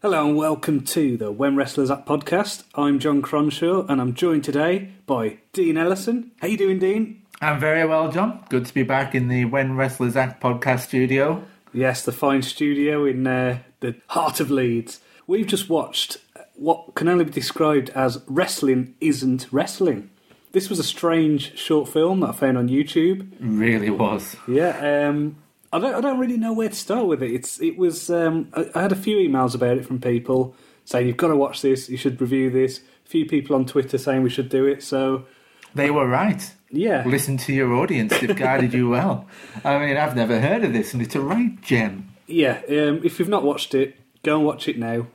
Hello and welcome to the When Wrestlers Up podcast. I'm John Cronshaw and I'm joined today by Dean Ellison. How you doing, Dean? I'm very well, John. Good to be back in the When Wrestlers Act podcast studio. Yes, the fine studio in uh, the heart of Leeds. We've just watched what can only be described as Wrestling Isn't Wrestling. This was a strange short film that I found on YouTube. Really was. Yeah, um, I don't, I don't really know where to start with it. It's, it was. Um, I, I had a few emails about it from people saying you've got to watch this, you should review this. A few people on Twitter saying we should do it. So They were right. yeah, Listen to your audience. They've guided you well. I mean, I've never heard of this, and it's a right gem. yeah. Um, if you've not watched it, go and watch it now,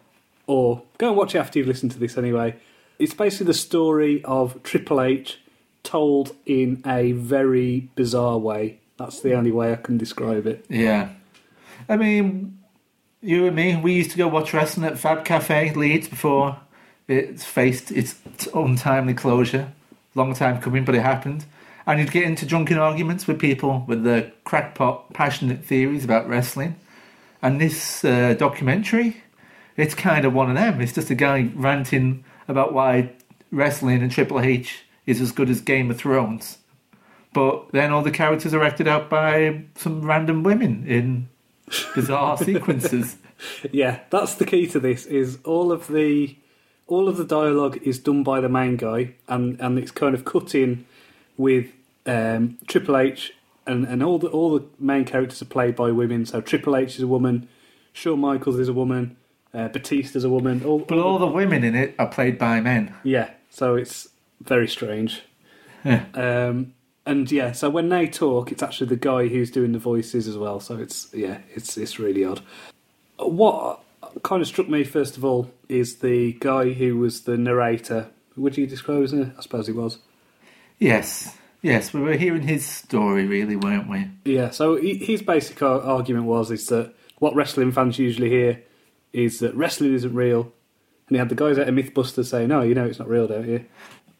or go and watch it after you've listened to this anyway. It's basically the story of Triple H told in a very bizarre way. That's the only way I can describe it. Yeah. I mean, you and me, we used to go watch wrestling at Fab Cafe Leeds before it faced its untimely closure. Long time coming, but it happened. And you'd get into drunken arguments with people with the crackpot, passionate theories about wrestling. And this uh, documentary, it's kind of one of them. It's just a guy ranting about why wrestling and Triple H is as good as Game of Thrones. But then all the characters are acted out by some random women in bizarre sequences. Yeah, that's the key to this. Is all of the all of the dialogue is done by the main guy, and and it's kind of cut in with um, Triple H, and and all the all the main characters are played by women. So Triple H is a woman, Shawn Michaels is a woman, uh, Batista's a woman. All, But all the women in it are played by men. yeah, so it's very strange. Yeah. Um, and yeah, so when they talk, it's actually the guy who's doing the voices as well. So it's yeah, it's it's really odd. What kind of struck me first of all is the guy who was the narrator. Would you describe as? a- I suppose he was. Yes, yes, we were hearing his story, really, weren't we? Yeah. So his basic argument was is that what wrestling fans usually hear is that wrestling isn't real, and he had the guys out of MythBusters saying, "No, you know it's not real, don't you?"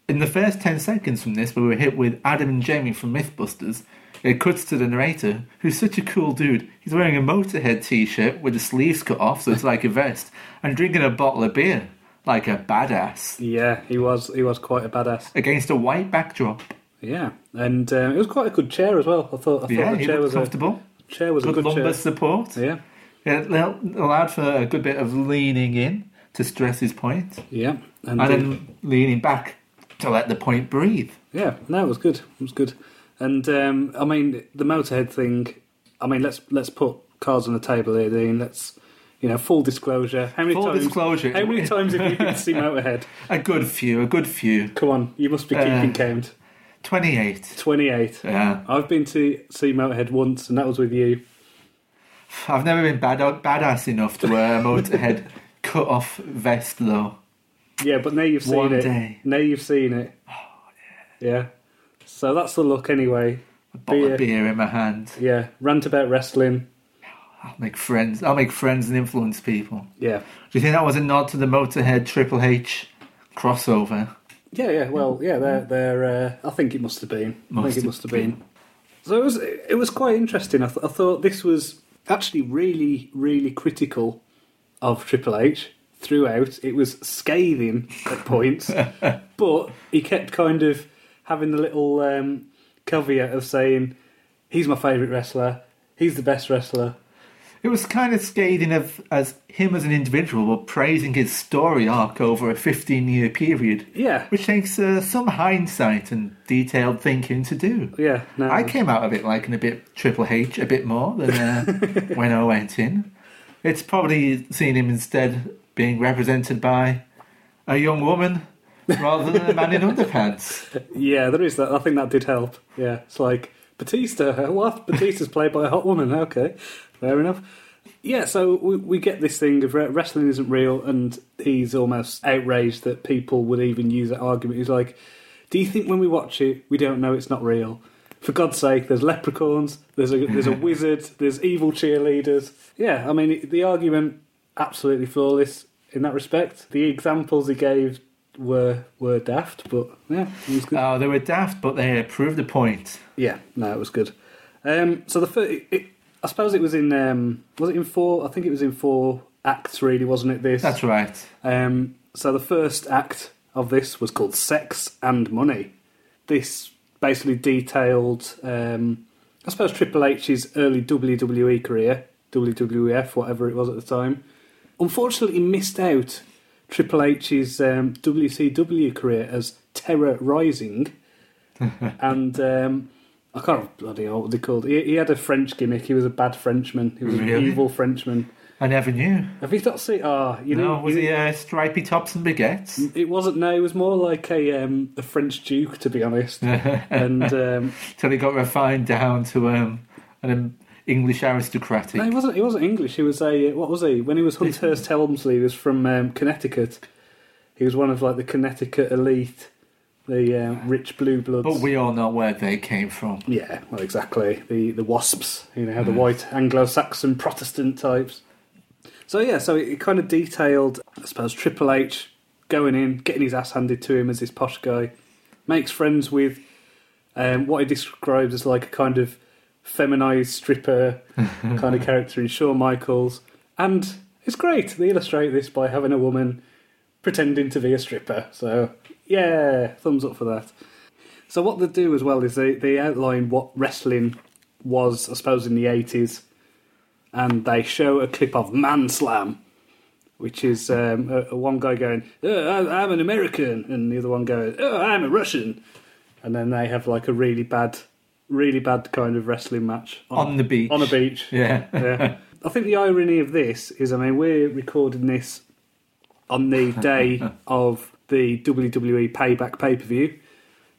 In the first 10 seconds from this, we were hit with Adam and Jamie from Mythbusters. It cuts to the narrator, who's such a cool dude. He's wearing a Motorhead t shirt with the sleeves cut off, so it's like a vest, and drinking a bottle of beer, like a badass, Yeah, he was. He was quite a badass. against a white backdrop. Yeah, and um, it was quite a good chair as well. I thought. I thought Yeah, the chair was a comfortable. chair was Good, a good lumbar chair. support. Yeah, Yeah, it allowed for a good bit of leaning in to stress his point, yeah, and, and then leaning back to let the point breathe. yeah, no, it was good. It was good. And um, I mean, the Motorhead thing. I mean, let's let's put cards on the table here, Dean. Let's, you know, full disclosure. How many Full times? disclosure. How many times have you been to see Motorhead? A good few, a good few. Come on, you must be Uh, keeping count. 28. Twenty-eight. Yeah. I've been to see Motorhead once, and that was with you. I've never been bad badass enough to wear a motorhead cut off vest though. Yeah, but now you've seen One it. day. Now you've seen it. yeah. So that's the look, anyway. A bottle Beer. of beer in my hand. Yeah, rant about wrestling. I'll make friends. I'll make friends and influence people. Yeah, Do you think that was a nod to the Motorhead Triple H crossover? yeah, yeah. Well, yeah, they're they're. Uh, I think it must have been. I Must think it have must have been. So it was it was quite interesting. I, th- I thought this was actually really really critical of Triple H throughout. It was scathing at points, but he kept kind of having the little um, caveat of saying he's my favourite wrestler. He's the best wrestler. It was kind of scathing of as him as an individual, but praising his story arc over a 15 year period, Yeah, which takes uh, some hindsight and detailed thinking to do. yeah. No, I came out of it liking a bit Triple H a bit more than uh, when I went in. It's probably seen him instead being represented by a young woman rather than a man in underpants. Yeah, there is that. I think that did help. Yeah, it's like Batista. What? Batista's played by a hot woman. Okay, fair enough. Yeah, so we, we get this thing of wrestling isn't real, and he's almost outraged that people would even use that argument. He's like, "Do you think when we watch it, we don't know it's not real? For God's sake, there's leprechauns, there's a there's a wizard, there's evil cheerleaders. Yeah, I mean the argument absolutely flawless in that respect. The examples he gave were were daft, but yeah, it was good. Oh, they were daft, but they proved the point. Yeah, no, it was good. Um, so the first, it, I suppose it was in um, was it in four? I think it was in four acts, really, wasn't it? This. That's right. Um, so the first act of this was called Sex and Money. This basically detailed, um, I suppose, Triple H's early WWE career, WWF, whatever it was at the time. Unfortunately, missed out Triple H's um, WCW career as Terra Ryzing, and um, I can't bloody know what they called. He, he had a French gimmick. He was a bad Frenchman. He was an evil Frenchman. I never knew. Have you not seen? Ah, you no, know, was you- he uh, stripy tops and baguettes? It wasn't. No, it was more like a um, a French duke, to be honest. and um, Till he got refined down to um, an English aristocratic. no, he wasn't. He wasn't English. He was a what was he? When he was Hunter Hearst Helmsley, he was from um, Connecticut. He was one of like the Connecticut elite, the uh, rich blue bloods. But we all know where they came from. yeah, well, exactly. The the wasps, you know, the white Anglo-Saxon Protestant types. So yeah, so it, it kind of detailed, I suppose, Triple H going in, getting his ass handed to him as this posh guy, makes friends with um, what he describes as like a kind of feminized stripper kind of character in Shawn Michaels, and it's great. They illustrate this by having a woman pretending to be a stripper. So yeah, thumbs up for that. So what they do as well is they, they outline what wrestling was, I suppose, in the eighties, and they show a clip of Man Slam, which is um, a, a one guy going, oh, I- "I'm an American," and the other one going, "Oh, I'm a Russian," and then they have like a really bad, really bad kind of wrestling match On the beach. On a beach, Yeah. yeah. I think the irony of this is, I mean, we're recording this on the day of the WWE Payback pay per view.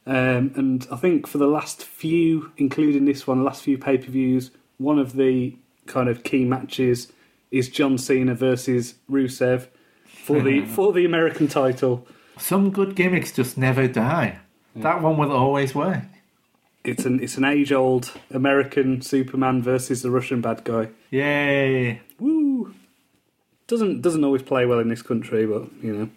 Um, and I think for the last few, including this one, last few pay per views, one of the kind of key matches is John Cena versus Rusev for the for the American title. Some good gimmicks just never die. That one will always work. It's an it's an age old American Superman versus the Russian bad guy. Yay. Woo! Doesn't doesn't always play well in this country, but you know.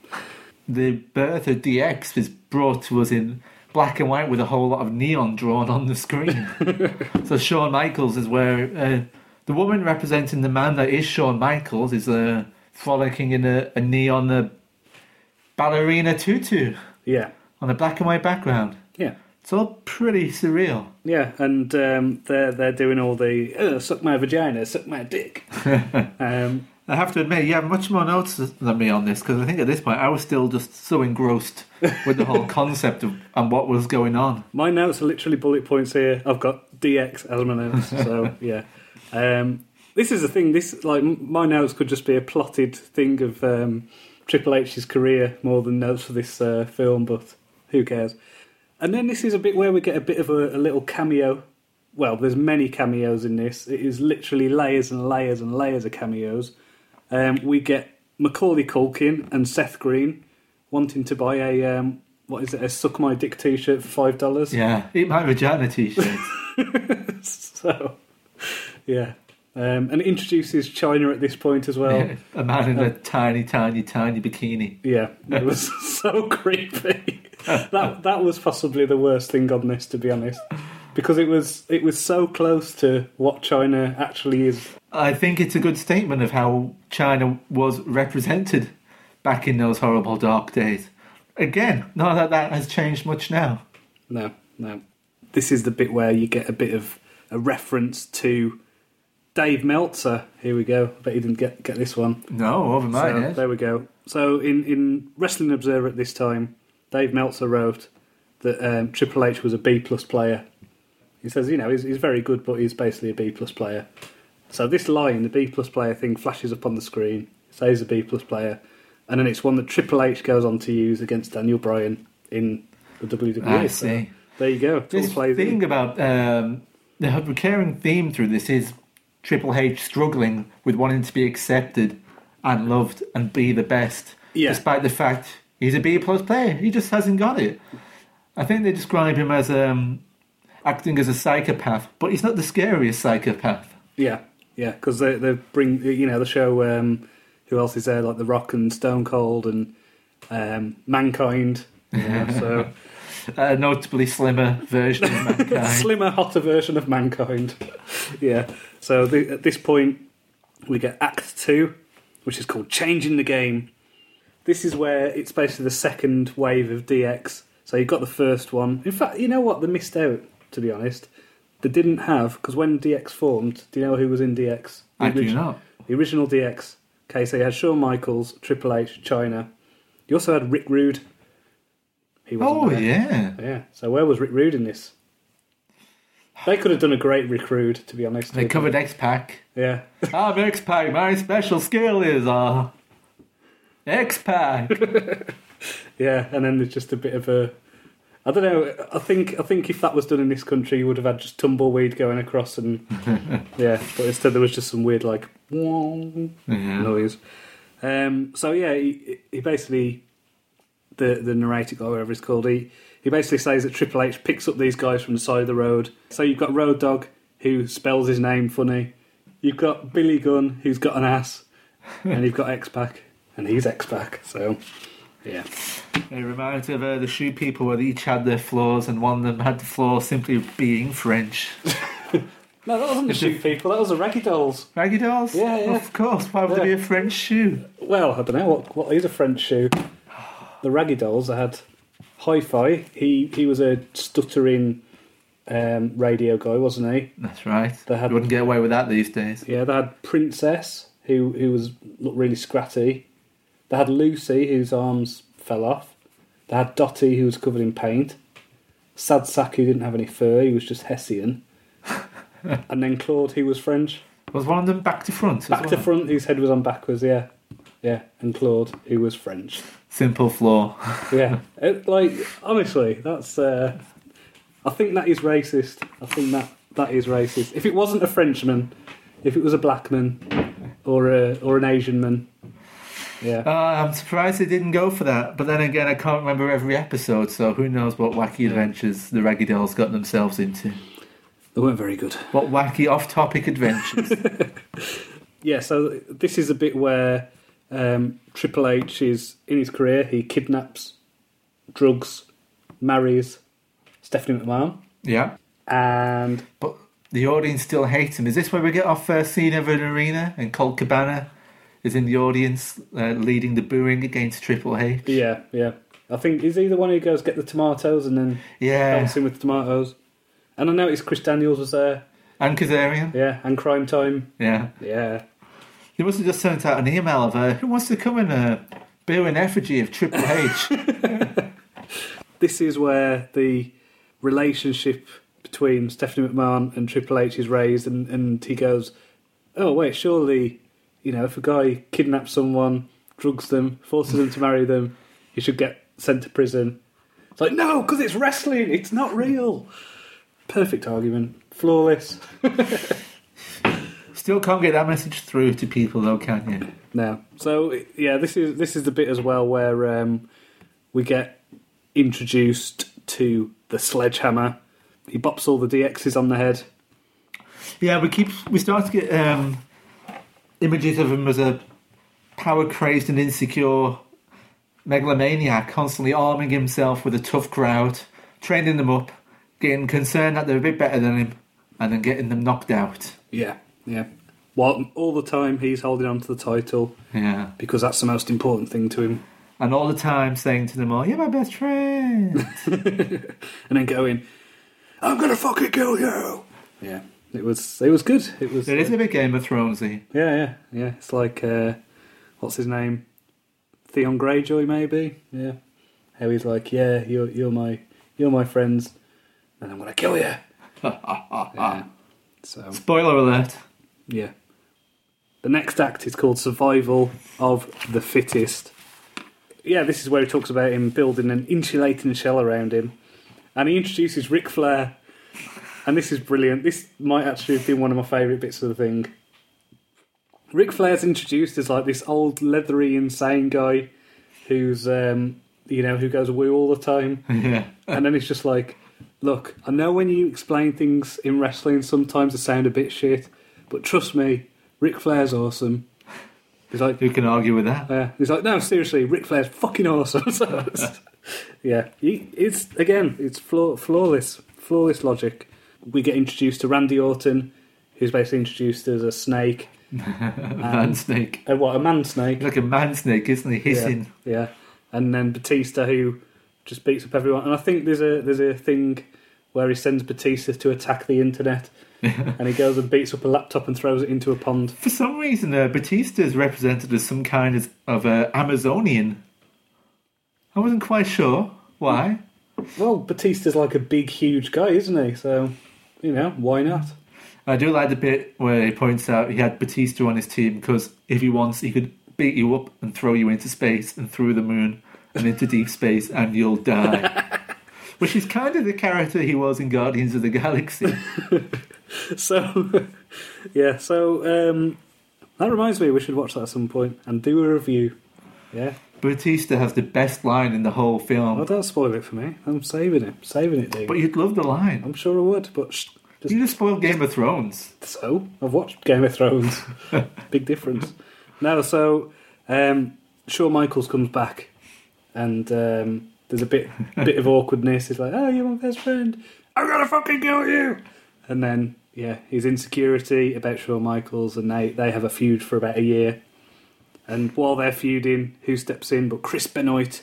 The birth of DX was brought to us in black and white with a whole lot of neon drawn on the screen. so Shawn Michaels is where uh, the woman representing the man that is Shawn Michaels is uh, frolicking in a, a neon uh, ballerina tutu Yeah, on a black and white background. It's all pretty surreal. yeah, and um, they're they're doing all the uh, suck my vagina, suck my dick. um, I have to admit, you have much more notes than me on this because I think at this point I was still just so engrossed with the whole concept of and what was going on. my notes are literally bullet points here. I've got DX as my notes, so yeah. Um, this is the thing. This like my notes could just be a plotted thing of um, Triple H's career more than notes for this uh, film, but who cares? And then this is a bit where we get a bit of a, a little cameo. Well, there's many cameos in this. It is literally layers and layers and layers of cameos. Um, we get Macaulay Culkin and Seth Green wanting to buy a um, what is it? A suck my dick T-shirt for five dollars. Yeah, eat my vagina t-shirt. So, yeah. Um, and introduces Chyna at this point as well. a man in a tiny, tiny, tiny bikini. Yeah, it was so creepy. that that was possibly the worst thing on this, to be honest, because it was it was so close to what Chyna actually is. I think it's a good statement of how Chyna was represented back in those horrible dark days. Again, not that that has changed much now. No, no. This is the bit where you get a bit of a reference to Dave Meltzer. Here we go. I bet you didn't get get this one. No, over my So, head. there we go. So in, in Wrestling Observer at this time, Dave Meltzer wrote that um, Triple H was a B plus player. He says, you know, he's, he's very good, but he's basically a B plus player. So this line, the B plus player thing, flashes up on the screen. It says a B plus player, and then it's one that Triple H goes on to use against Daniel Bryan in the WWE. I So see. there you go. This plays in. thing about um, the recurring theme through this is Triple H struggling with wanting to be accepted and loved and be the best, Yeah. despite the fact he's a B plus player. He just hasn't got it. I think they describe him as um, acting as a psychopath, but he's not the scariest psychopath. Yeah, yeah, because they they bring you know the show. Um, who else is there? Like The Rock and Stone Cold and um, Mankind. You know, so A notably slimmer version of mankind. slimmer, hotter version of Mankind. yeah. So the, at this point, we get Act Two, which is called Changing the Game. This is where it's basically the second wave of DX. So you've got the first one. In fact, you know what? They missed out, to be honest. They didn't have, because when DX formed, do you know who was in DX? The I do not. The original DX. Okay, so you had Shawn Michaels, Triple H, Chyna. You also had Rick Rude. He wasn't Oh there. yeah. Yeah. So where was Rick Rude in this? They could have done a great Rick Rude, to be honest. They covered X Pac. Yeah. I'm X Pac. My special skill is uh X Pac. Yeah, and then there's just a bit of a. I don't know. I think I think if that was done in this country, you would have had just tumbleweed going across, and yeah. But instead, there was just some weird like "wong" Yeah. noise. Um, so yeah, he, he basically the the narrator guy, whatever he's called, he he basically says that Triple H picks up these guys from the side of the road. So you've got Road Dog, who spells his name funny. You've got Billy Gunn, who's got an ass, and you've got X Pac, and he's X Pac. So yeah. It reminds me of uh, the shoe people where they each had their flaws and one of them had the flaw simply being French. No, that wasn't the shoe people. That was the Raggy Dolls. Raggy dolls? Yeah, yeah. Of course. Why would there be a French shoe? Well, I don't know what what is a French shoe. The Raggy Dolls. Had Hi-Fi. He he was a stuttering um, radio guy, wasn't he? That's right. They had- you wouldn't get away with that these days. Yeah. They had Princess, who who was looked really scratty. They had Lucy, whose arms fell off. They had Dotty, who was covered in paint. Sad Sack, who didn't have any fur. He was just Hessian. and then Claude, who was French. Was one of them back to front? Back to front, whose head was on backwards, yeah. Yeah, and Claude, who was French. Simple flaw. Yeah. It, like, honestly, that's. Uh, I think that is racist. I think that that is racist. If it wasn't a Frenchman, if it was a black man, or, a, or an Asian man, yeah. Uh, I'm surprised they didn't go for that. But then again, I can't remember every episode, so who knows what wacky adventures the Raggy Dolls got themselves into. They weren't very good. What wacky off-topic adventures? Yeah, so this is a bit where um, Triple H is in his career. He kidnaps, drugs, marries Stephanie McMahon, yeah. and But the audience still hates him. Is this where we get our first scene of an arena and Colt Cabana is in the audience uh, leading the booing against Triple H? yeah, yeah. I think is he the one who goes get the tomatoes and then Yeah. dancing with the tomatoes. And I noticed Chris Daniels was there. And Kazarian? Yeah, and Crime Time. Yeah. Yeah. They must have just sent out an email of uh, who wants to come and uh, boo an effigy of Triple H. This is where the relationship between Stephanie McMahon and Triple H is raised, and, and he goes, "Oh wait, surely, you know, if a guy kidnaps someone, drugs them, forces them to marry them, he should get sent to prison." It's like, no, because it's wrestling. It's not real. Perfect argument, flawless. Still can't get that message through to people though, can you? No. So yeah, this is this is the bit as well where um, we get introduced to the sledgehammer. He bops all the DXs on the head. Yeah, we keep we start to get um, images of him as a power crazed and insecure megalomaniac, constantly arming himself with a tough crowd, training them up, getting concerned that they're a bit better than him, and then getting them knocked out. Yeah, yeah. While all the time he's holding on to the title Yeah, because that's the most important thing to him, and all the time saying to them all, "You're my best friend." and then going, "I'm gonna fucking kill you." Yeah, it was it was good. It was. it is a bit Game of Thronesy. Yeah, yeah, yeah. It's like uh, what's his name? Theon Greyjoy, maybe. Yeah. How he's like, yeah, you're you're my you're my friends, and I'm gonna kill you. yeah. So Spoiler alert. yeah. The next act is called Survival of the Fittest. Yeah, this is where he talks about him building an insulating shell around him, and he introduces Ric Flair. And this is brilliant. This might actually have been one of my favourite bits of the thing. Ric Flair's introduced as like this old leathery insane guy who's um, you know who goes woo all the time, yeah. and then it's just like, look, I know when you explain things in wrestling, sometimes they sound a bit shit, but trust me, Ric Flair's awesome. He's like, Who can argue with that? uh, he's like, no, seriously, Ric Flair's fucking awesome. So yeah, he, it's again, it's flaw, flawless, flawless logic. We get introduced to Randy Orton, who's basically introduced as a snake, man snake. Uh, what a man snake. Like a man snake, isn't he? Hissing. Yeah, and then Batista who just beats up everyone. And I think there's a there's a thing where he sends Batista to attack the internet, and he goes and beats up a laptop and throws it into a pond. For some reason, uh, Batista is represented as some kind of, of uh, Amazonian. I wasn't quite sure why. Well, Batista's like a big, huge guy, isn't he? So, you know, why not? I do like the bit where he points out he had Batista on his team because if he wants, he could beat you up and throw you into space and through the moon and into deep space and you'll die. Which is kind of the character he was in Guardians of the Galaxy. So, yeah. So um, that reminds me, we should watch that at some point and do a review. Yeah. Batista has the best line in the whole film. Well, don't spoil it for me. I'm saving it. Saving it, dude. But you'd love the line. I'm sure I would, but sh- just You just spoiled Game of Thrones. so I've watched Game of Thrones. Big difference. No, so um, Shawn Michaels comes back, and um, there's a bit bit of awkwardness. He's like, "Oh, you're my best friend. I'm gonna fucking kill you!" And then yeah, his insecurity about Shawn Michaels, and they they have a feud for about a year. And while they're feuding, who steps in? But Chris Benoit.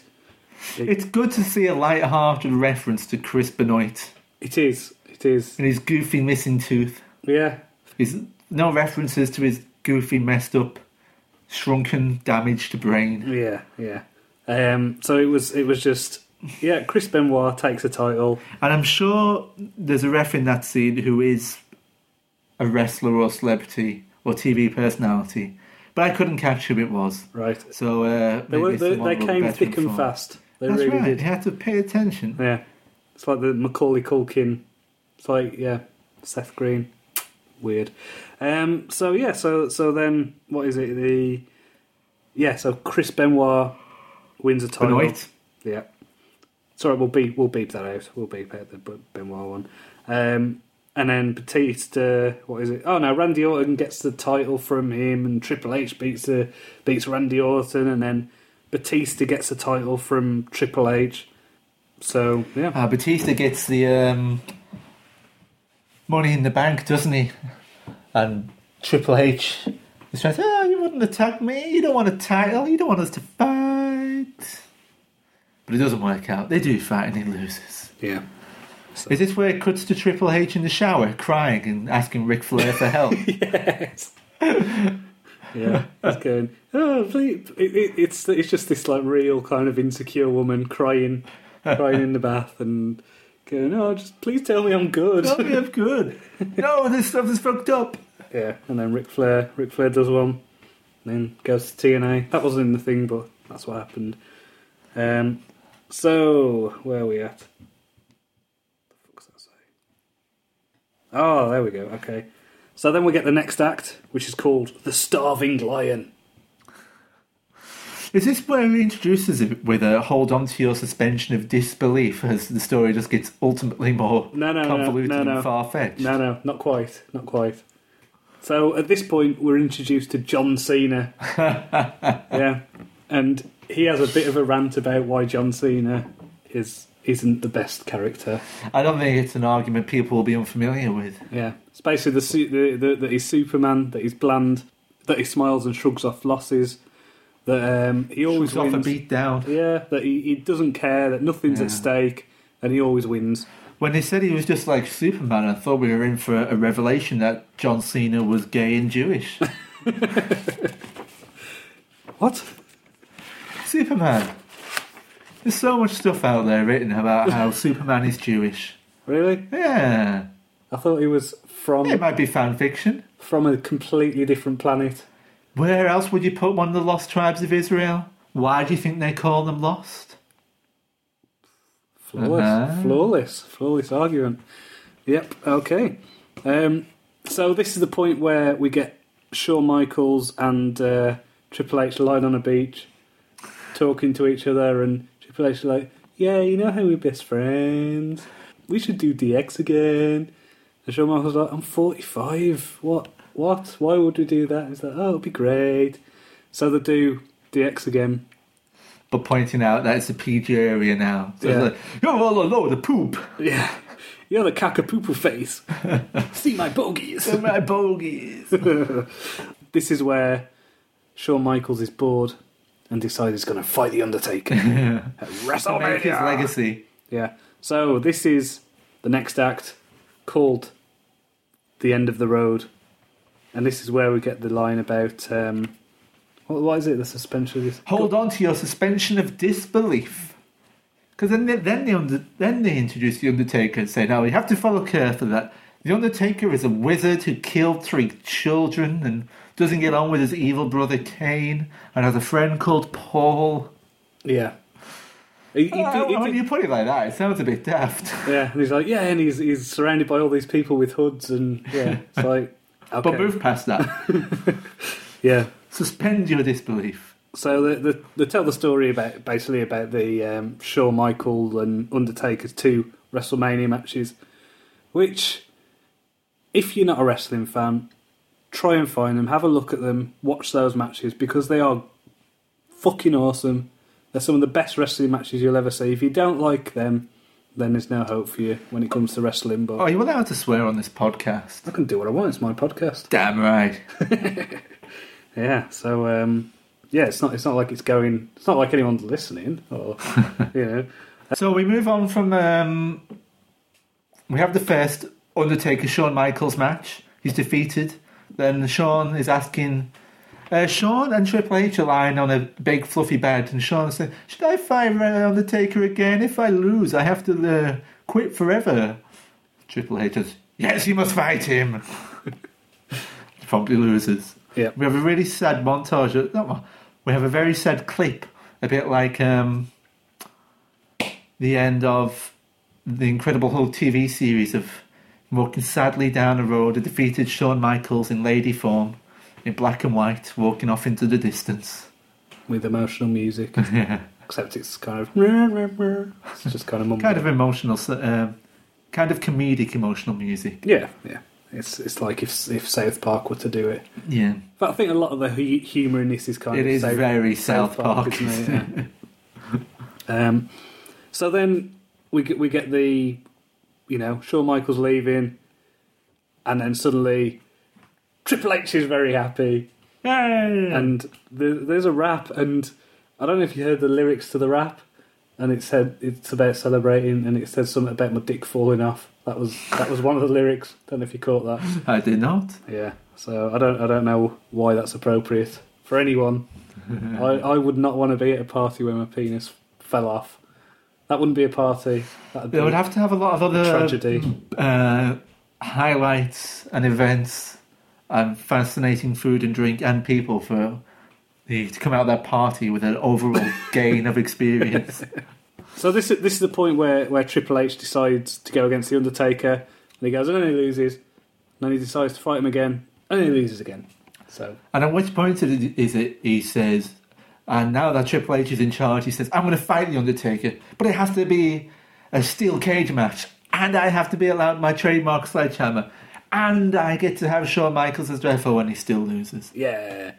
It's good to see a light-hearted reference to Chris Benoit It is. It is. and his goofy missing tooth. Yeah. There's no references to his goofy, messed up, shrunken, damaged brain. Yeah. Yeah. Um, so it was. It was just. Yeah, Chris Benoit takes a title. And I'm sure there's a ref in that scene who is a wrestler or celebrity or TV personality, but I couldn't catch who it was. Right. So uh, They, were, they, they came thick and informed. fast. They That's really right. did. You had to pay attention. Yeah. It's like the Macaulay Culkin. It's like, yeah, Seth Green. Weird. Um, so, yeah, so so then, what is it? The Yeah, so Chris Benoit wins a title. Benoit. Yeah. Sorry, we'll beep, we'll beep that out. We'll beep out the Benoit one. Um, and then Batista, what is it? Oh no, Randy Orton gets the title from him, and Triple H beats the, beats Randy Orton, and then Batista gets the title from Triple H. So yeah, Uh, Batista gets the um, money in the bank, doesn't he? And Triple H is trying to say, oh, you wouldn't attack me. You don't want a title. You don't want us to fight. But it doesn't work out. They do fight and he loses. yeah. Is this where it cuts to Triple H in the shower, crying and asking Ric Flair for help? yes. yeah, it's going. Oh, please. It, it, it's it's just this like real kind of insecure woman crying, crying in the bath and going, "Oh, just please tell me I'm good." Tell me I'm good. No, this stuff is fucked up. yeah, and then Ric Flair, Ric Flair does one, then goes to TNA. That wasn't in the thing, but that's what happened. Um, so where are we at? The fuck's that say? Oh, there we go. Okay. So then we get the next act, which is called The Starving Lion. Is this where he introduces it with a hold on to your suspension of disbelief as the story just gets ultimately more No, no, no, convoluted no, no. and far fetched? No, no, not quite. Not quite. So at this point, we're introduced to John Cena. yeah. And he has a bit of a rant about why John Cena is, isn't the best character. I don't think it's an argument people will be unfamiliar with. Yeah. It's basically the, the, the, that he's Superman, that he's bland, that he smiles and shrugs off losses, that um, he always Shrugs off a wins. beat down. Yeah, that he, he doesn't care, that nothing's Yeah. at stake, and he always wins. When they said he was just like Superman, I thought we were in for a revelation that John Cena was gay and Jewish. What? Superman. There's so much stuff out there written about how Superman is Jewish. Really? Yeah. I thought he was from It might be fan fiction. from a completely different planet. Where else would you put one of the lost tribes of Israel? Why do you think they call them lost? Flawless, Uh-huh. flawless, flawless argument. Yep. Okay. Um, so this is the point where we get Shawn Michaels and uh, Triple H lying on a beach, talking to each other, and Triple like, "Yeah, you know how we're best friends. We should do DX again." And Shawn Michaels is like, "I'm 45. What? What? Why would we do that?" He's like, "Oh, it'd be great." So they do DX again. But pointing out that it's a PG area now. So Yeah. like, you're all alone, the poop. Yeah. You're the cacapoopo face. See my bogies. They're my bogies. this is where Shawn Michaels is bored and decides he's going to fight the Undertaker at To make his legacy. Yeah. So this is the next act called "The End of the Road," and this is where we get the line about um, what, what is it? The suspension. Of this. Hold on to your suspension of disbelief. Because then they, then, they under, then they introduce the Undertaker and say, now you have to follow carefully that the Undertaker is a wizard who killed three children and doesn't get on with his evil brother Kane and has a friend called Paul. Yeah. He- he he when you put it like that, it sounds a bit daft. yeah, and he's like, yeah, and he's he's surrounded by all these people with hoods, and yeah, it's like, okay, But move past that. yeah. Suspend your disbelief. So they, they, they tell the story about basically about the um, Shawn Michael and Undertaker's two WrestleMania matches, which, if you're not a wrestling fan, try and find them, have a look at them, watch those matches because they are fucking awesome. They're some of the best wrestling matches you'll ever see. If you don't like them, then there's no hope for you when it comes to wrestling. But Oh, you're allowed to swear on this podcast. I can do what I want. It's my podcast. Damn right. Yeah. So um, yeah, it's not. It's not like it's going. It's not like anyone's listening, or you know. So we move on from. Um, we have the first Undertaker Shawn Michaels match. He's defeated. Then Shawn is asking. Uh, Shawn and Triple H are lying on a big fluffy bed, and Shawn says, "Should I fight Undertaker again? If I lose, I have to uh, quit forever." Triple H says, "Yes, you must fight him." Probably loses. Yeah. We have a really sad montage. Of, no, we have a very sad clip, a bit like um, the end of the Incredible Hulk TV series of walking sadly down the road, a defeated Shawn Michaels in lady form, in black and white, walking off into the distance. with emotional music, yeah. except it's kind of it's just kind of mumble. Kind of emotional, um, kind of comedic emotional music. yeah, yeah. It's it's like if if South Park were to do it. Yeah. But I think a lot of the hu- humour in this is kind It of It is South, very South Park. isn't it? Yeah. um, so then we get we get the you know Shawn Michaels leaving, and then suddenly Triple H is very happy. and there, there's a rap, and I don't know if you heard the lyrics to the rap, and it said it's about celebrating, and it said something about my dick falling off. That was that was one of the lyrics. Don't know if you caught that. I did not. Yeah, so I don't I don't know why that's appropriate for anyone. I I would not want to be at a party where my penis fell off. That wouldn't be a party. That'd be They would have to have a lot of other tragedy. uh, highlights and events and fascinating food and drink and people for the, to come out of that party with an overall gain of experience. So this is this is the point where, where Triple H decides to go against the Undertaker, and he goes and then he loses, and then he decides to fight him again, and then he loses again. So And at which point is it- is it he says, and now that Triple H is in charge, he says, I'm going to fight The Undertaker, but it has to be a steel cage match, and I have to be allowed my trademark sledgehammer, and I get to have Shawn Michaels as referee when he still loses. yeah,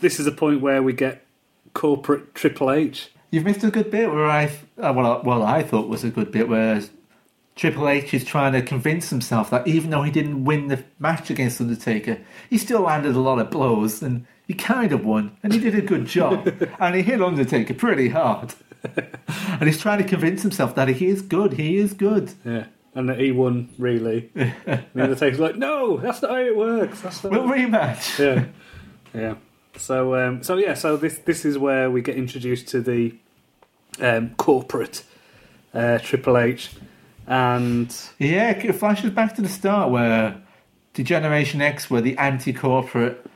this is a point where we get corporate Triple H. You've missed a good bit where I, uh, well, well, I thought was a good bit where Triple H is trying to convince himself that even though he didn't win the match against Undertaker, he still landed a lot of blows and he kind of won and he did a good job and he hit Undertaker pretty hard. and he's trying to convince himself that he is good. He is good. Yeah, and that he won really. and the Undertaker's like, no, that's not how it works. That's not. We'll rematch. yeah, yeah. So, um, so yeah, so this this is where we get introduced to the um, corporate uh, Triple H, and Yeah, it flashes back to the start where D-Generation X were the anti-corporate,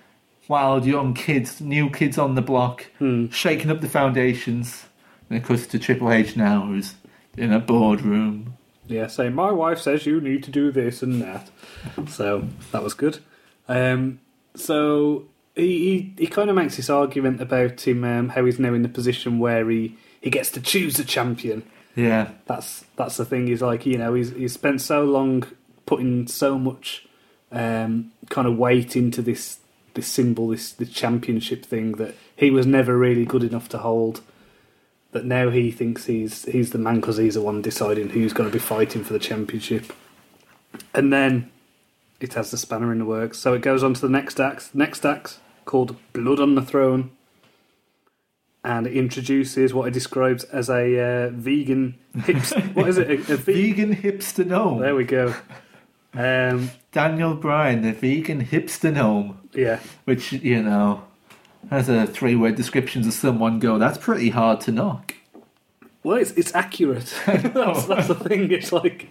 wild young kids, new kids on the block, hmm, shaking up the foundations. And of course, to Triple H now, who's in a boardroom. yeah, saying my wife says you need to do this and that. So that was good. Um, so he, he he kind of makes this argument about him um, how he's now in the position where he, he gets to choose a champion. Yeah, that's that's the thing. He's like you know he's he's spent so long putting so much um, kind of weight into this this symbol, this the championship thing that he was never really good enough to hold. That now he thinks he's he's the man because he's the one deciding who's going to be fighting for the championship. And then it has the spanner in the works. So it goes on to the next act. Next act called Blood on the Throne, and it introduces what it describes as a uh, vegan hips. what is it? A, a ve- Vegan hipster gnome. There we go. Um, Daniel Bryan, the vegan hipster gnome. yeah, Which, you know, has a three word descriptions of someone go, that's pretty hard to knock. well, it's it's accurate. that's, that's the thing. It's like,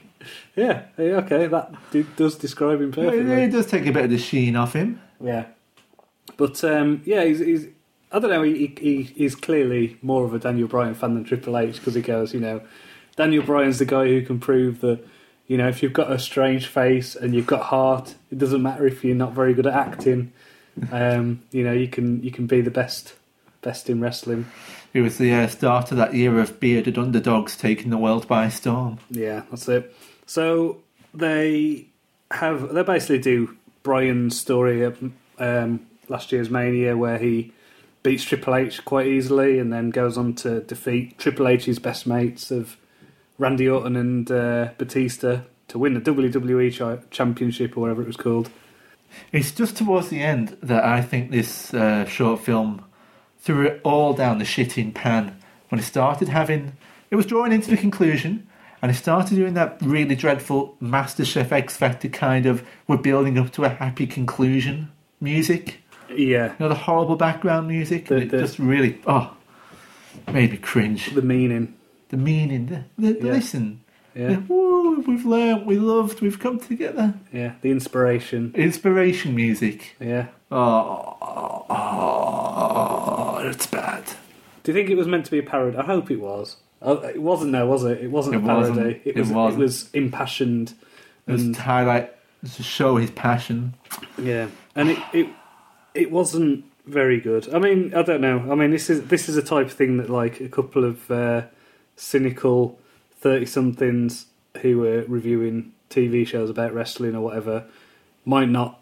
yeah, okay, that d- does describe him perfectly. It does take a bit of the sheen off him. Yeah, but um, yeah, he's, he's I don't know. He, he he's clearly more of a Daniel Bryan fan than Triple H because he goes, you know, Daniel Bryan's the guy who can prove that, you know, if you've got a strange face and you've got heart, it doesn't matter if you're not very good at acting. Um, you know, you can you can be the best best in wrestling. It was the uh, start of that era of bearded underdogs taking the world by storm. Yeah, that's it. So they have they basically do Bryan's story of um, last year's Mania where he beats Triple H quite easily and then goes on to defeat Triple H's best mates of Randy Orton and uh, Batista to win the WWE Championship or whatever it was called. It's just towards the end that I think this uh, short film threw it all down the shitting pan. When it started having, it was drawing into the conclusion, and it started doing that really dreadful MasterChef X Factor kind of we're building up to a happy conclusion music. Yeah, You know, the horrible background music. The- and it just really, oh, made me cringe. the meaning. The meaning, the, the, the Yeah. listen. Yeah, The, Woo, we've learned, we loved, we've come together. yeah, the inspiration. Inspiration music. Yeah. Oh, oh, oh! it's bad. Do you think it was meant to be a parody? I hope it was. Oh, It wasn't, no, was it? It wasn't It a parody. wasn't. It It was. It, wasn't. was impassioned. It was And to highlight, to show his passion. yeah, and it, it it wasn't very good. I mean, I don't know. I mean, this is this is a type of thing that like a couple of uh, cynical thirty somethings who were reviewing TV shows about wrestling or whatever might not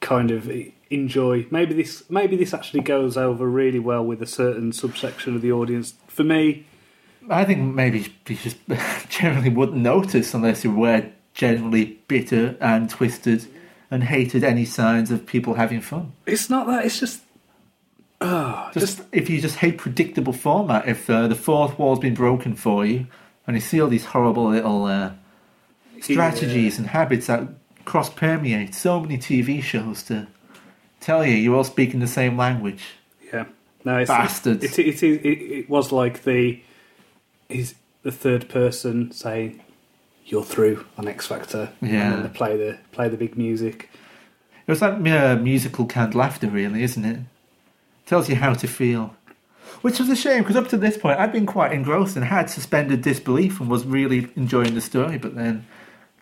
kind of enjoy. Maybe this maybe this actually goes over really well with a certain subsection of the audience. For me, I think maybe you just generally wouldn't notice unless you were generally bitter and twisted and hated any signs of people having fun. it's not that. It's just. Oh, Just, if you just hate predictable format, if uh, the fourth wall's been broken for you, and you see all these horrible little uh, strategies and habits that cross permeate so many TV shows to tell you you're all speaking the same language. Yeah, no, it's, Bastards. It, it, it, it, it was like the he's the third person saying you're through on X Factor, and Yeah. then play the play the big music. It was like uh, musical canned laughter, really, isn't it? Tells you how to feel. Which was a shame because up to this point I'd been quite engrossed and had suspended disbelief and was really enjoying the story, but then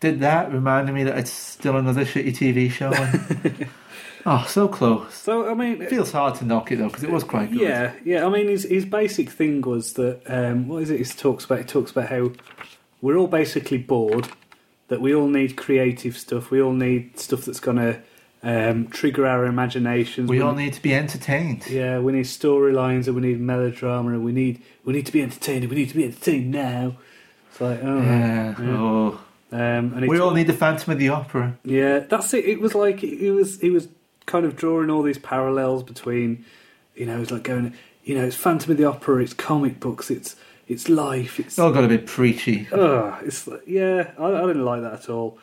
did that, reminding me that it's still another shitty TV show. and- oh, so close. So I mean, It feels hard to knock it though because it was quite good. yeah, yeah. I mean, his his basic thing was that um, what is it? He talks about. He talks about how we're all basically bored. That we all need creative stuff. We all need stuff that's going to um, trigger our imaginations. We all need to be entertained. Yeah, we need storylines and we need melodrama and we need we need to be entertained and we need to be entertained now. It's like oh Yeah. yeah. Oh. Um, and We all need the Phantom of the Opera. yeah, that's it. It was like it was it was kind of drawing all these parallels between you know it's like going you know it's Phantom of the Opera, it's comic books, it's it's life, it's It's all got a bit preachy. oh, it's yeah, I, I didn't like that at all.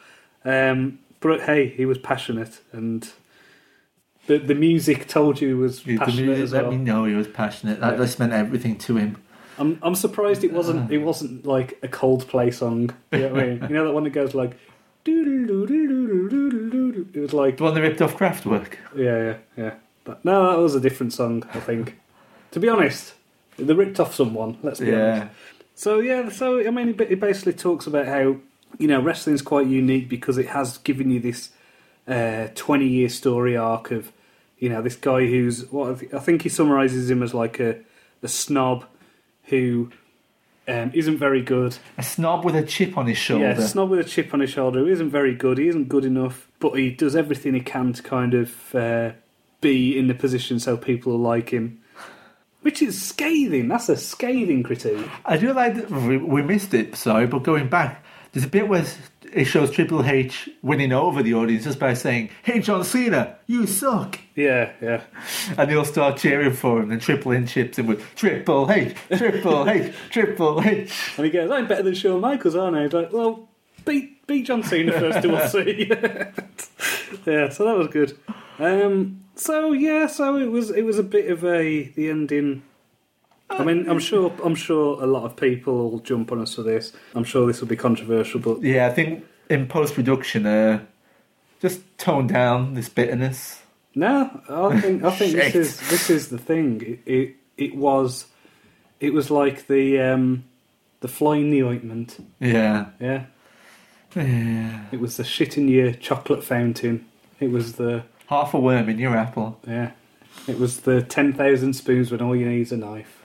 Um, but hey, he was passionate and. The, the music told you he was The passionate music as let me know he was passionate. That Yeah. meant everything to him. I'm I'm surprised it wasn't ah. it wasn't like a Coldplay song. You know what I mean? You know that one that goes like it was like The one that ripped off Kraftwerk. yeah yeah yeah. But no, that was a different song. I think. To be honest, they ripped off someone. Let's be honest. Yeah. So yeah, so I mean, it basically talks about how you know wrestling's quite unique because it has given you this twenty year story arc of you know this guy who's what I I think he summarizes him as like a a snob who um, isn't very good. A snob with a chip on his shoulder. Yeah, a snob with a chip on his shoulder who isn't very good. He isn't good enough, but he does everything he can to kind of uh, be in the position so people will like him. Which is scathing. That's a scathing critique. I do like that we, we missed it, sorry, but going back, There's a bit where it shows Triple H winning over the audience just by saying, "Hey, John Cena, you suck," Yeah, yeah. and they'll start cheering for him. And Triple H chips in with Triple H, Triple H, Triple H. And he goes, I'm better than Shawn Michaels, aren't I? He's like, well, beat, beat John Cena first to we'll see. yeah, so that was good. Um, so yeah, so it was it was a bit of a the ending. I mean, I'm sure I'm sure a lot of people will jump on us for this. I'm sure this will be controversial, but Yeah, I think in post production, uh, just tone down this bitterness. no, I think I think this Shit. is this is the thing. It it, it was it was like the um, the fly in the ointment. Yeah, Yeah, yeah. it was the shit in your chocolate fountain. It was the Half a worm in your apple. Yeah. It was the 10,000 spoons when all you need is a knife.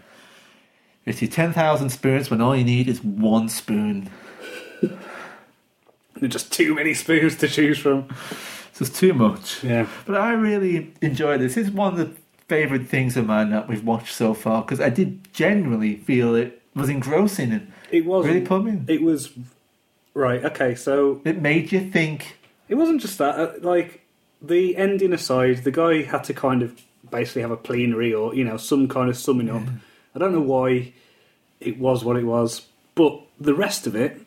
It's your ten thousand spoons when all you need is one spoon. There are just too many spoons to choose from. It's too much. Yeah. But I really enjoyed this. It's one of the favourite things of mine that we've watched so far because I did genuinely feel it was engrossing and It was. really put me. It was. Right, okay, so It made you think. it wasn't just that. uh, Like, the ending aside, the guy had to kind of basically have a plenary or, you know, some kind of summing up. I don't know why it was what it was, but the rest of it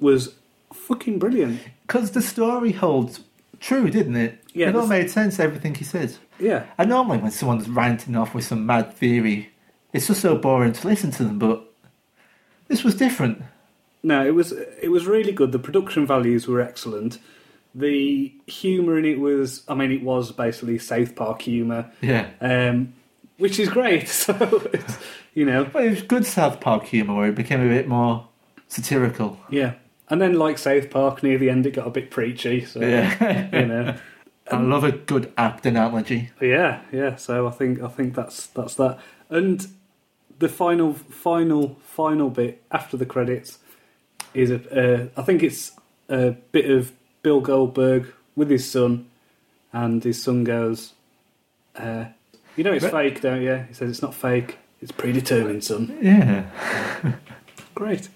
was fucking brilliant. Because the story holds true, didn't it? Yeah, it all made sense, everything he said. Yeah. And normally when someone's ranting off with some mad theory, it's just so boring to listen to them, but this was different. No, it was it was really good. The production values were excellent. The humour in it was, I mean, it was basically South Park humour, Yeah. um, which is great. So, it's, you know, But it was good South Park humour where it became a bit more satirical. yeah. And then, like South Park, near the end, it got a bit preachy. So, Yeah. you know, I love a good apt analogy. yeah, yeah. So I think I think that's that's that. And the final, final, final bit after the credits is a. Uh, I think it's a bit of Bill Goldberg with his son, and his son goes, uh, "You know it's But- fake, don't you?" He says, "It's not fake. It's predetermined, son." Yeah. Great.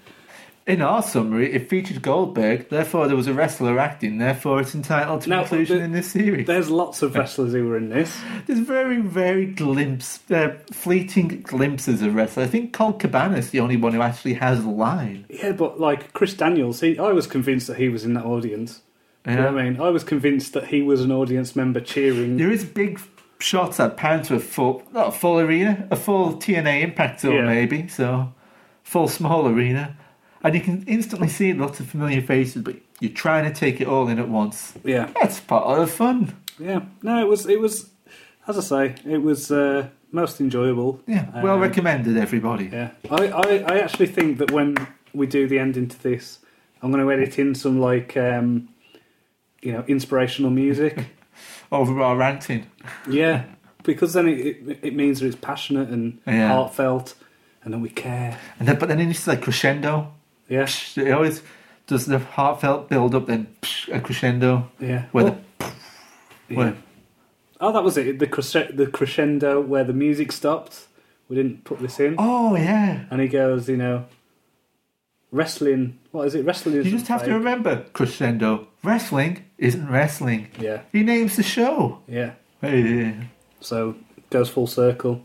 In our summary, it featured Goldberg, therefore there was a wrestler acting, therefore it's entitled to Now, inclusion in this series. There's lots of wrestlers who were in this. There's very, very glimpse, uh, fleeting glimpses of wrestlers. I think Colt Cabana's the only one who actually has a line. Yeah, but like Chris Daniels, he, I was convinced that he was in that audience. Do you know what I mean? I was convinced that he was an audience member cheering. There is big shots that pan to a full, not a full arena, a full TNA Impact Zone Yeah. maybe, so full small arena. And you can instantly see lots of familiar faces, but you're trying to take it all in at once. Yeah, That's part of the fun. yeah. No, it was. It was. As I say, it was uh, most enjoyable. Yeah, well Um, recommended, everybody. Yeah, I, I, I actually think that when we do the ending to this, I'm going to edit in some like, um, you know, inspirational music. Over our uh, ranting. yeah, because then it, it it means that it's passionate and Yeah. heartfelt, and then we care. And then, but then it's like crescendo. Yeah, Psh, It always does the heartfelt build up, then psh, a crescendo. yeah. Where Oh, yeah. Where? Oh, that was it. The cresce- the crescendo where the music stopped. We didn't put this in, Oh yeah. and he goes, you know, wrestling. What is it? Wrestling. You just have to remember crescendo. Wrestling isn't wrestling. Yeah, He names the show. yeah. Hey, So goes full circle.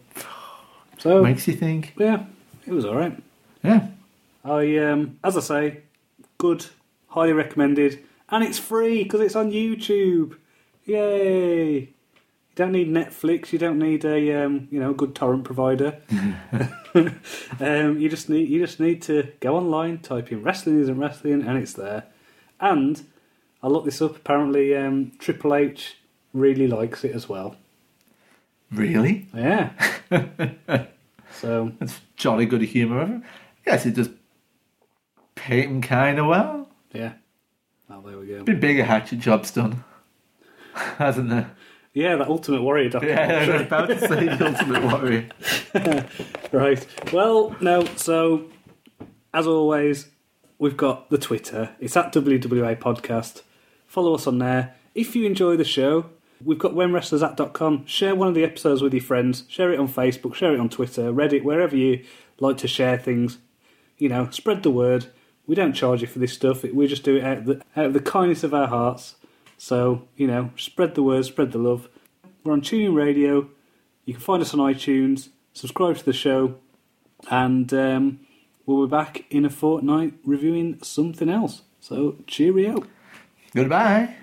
So makes you think. yeah, it was all right. Yeah. I um, as I say, good, highly recommended, and it's free because it's on YouTube. Yay! You don't need Netflix. You don't need a um, you know a good torrent provider. um, you just need you just need to go online, type in "wrestling isn't wrestling," and it's there. And I looked this up. Apparently, um, Triple H really likes it as well. Really? Yeah. so That's jolly good humour of him. Yes, it does pay him kind of well. yeah. Oh, there we go. Been bigger hatchet jobs done, hasn't there? Yeah, that Ultimate Warrior documentary. Yeah, I was about to say the Ultimate Warrior. Right. Well, no. So, as always, we've got the Twitter. It's at WWA Podcast. Follow us on there. If you enjoy the show, we've got whenwrestlersact.com. Share one of the episodes with your friends. Share it on Facebook. Share it on Twitter, Reddit, wherever you like to share things. You know, spread the word. We don't charge you for this stuff. We just do it out of the, out of the kindness of our hearts. So, you know, spread the word, spread the love. We're on TuneIn Radio. You can find us on iTunes. Subscribe to the show. And um, we'll be back in a fortnight reviewing something else. So, cheerio. Goodbye.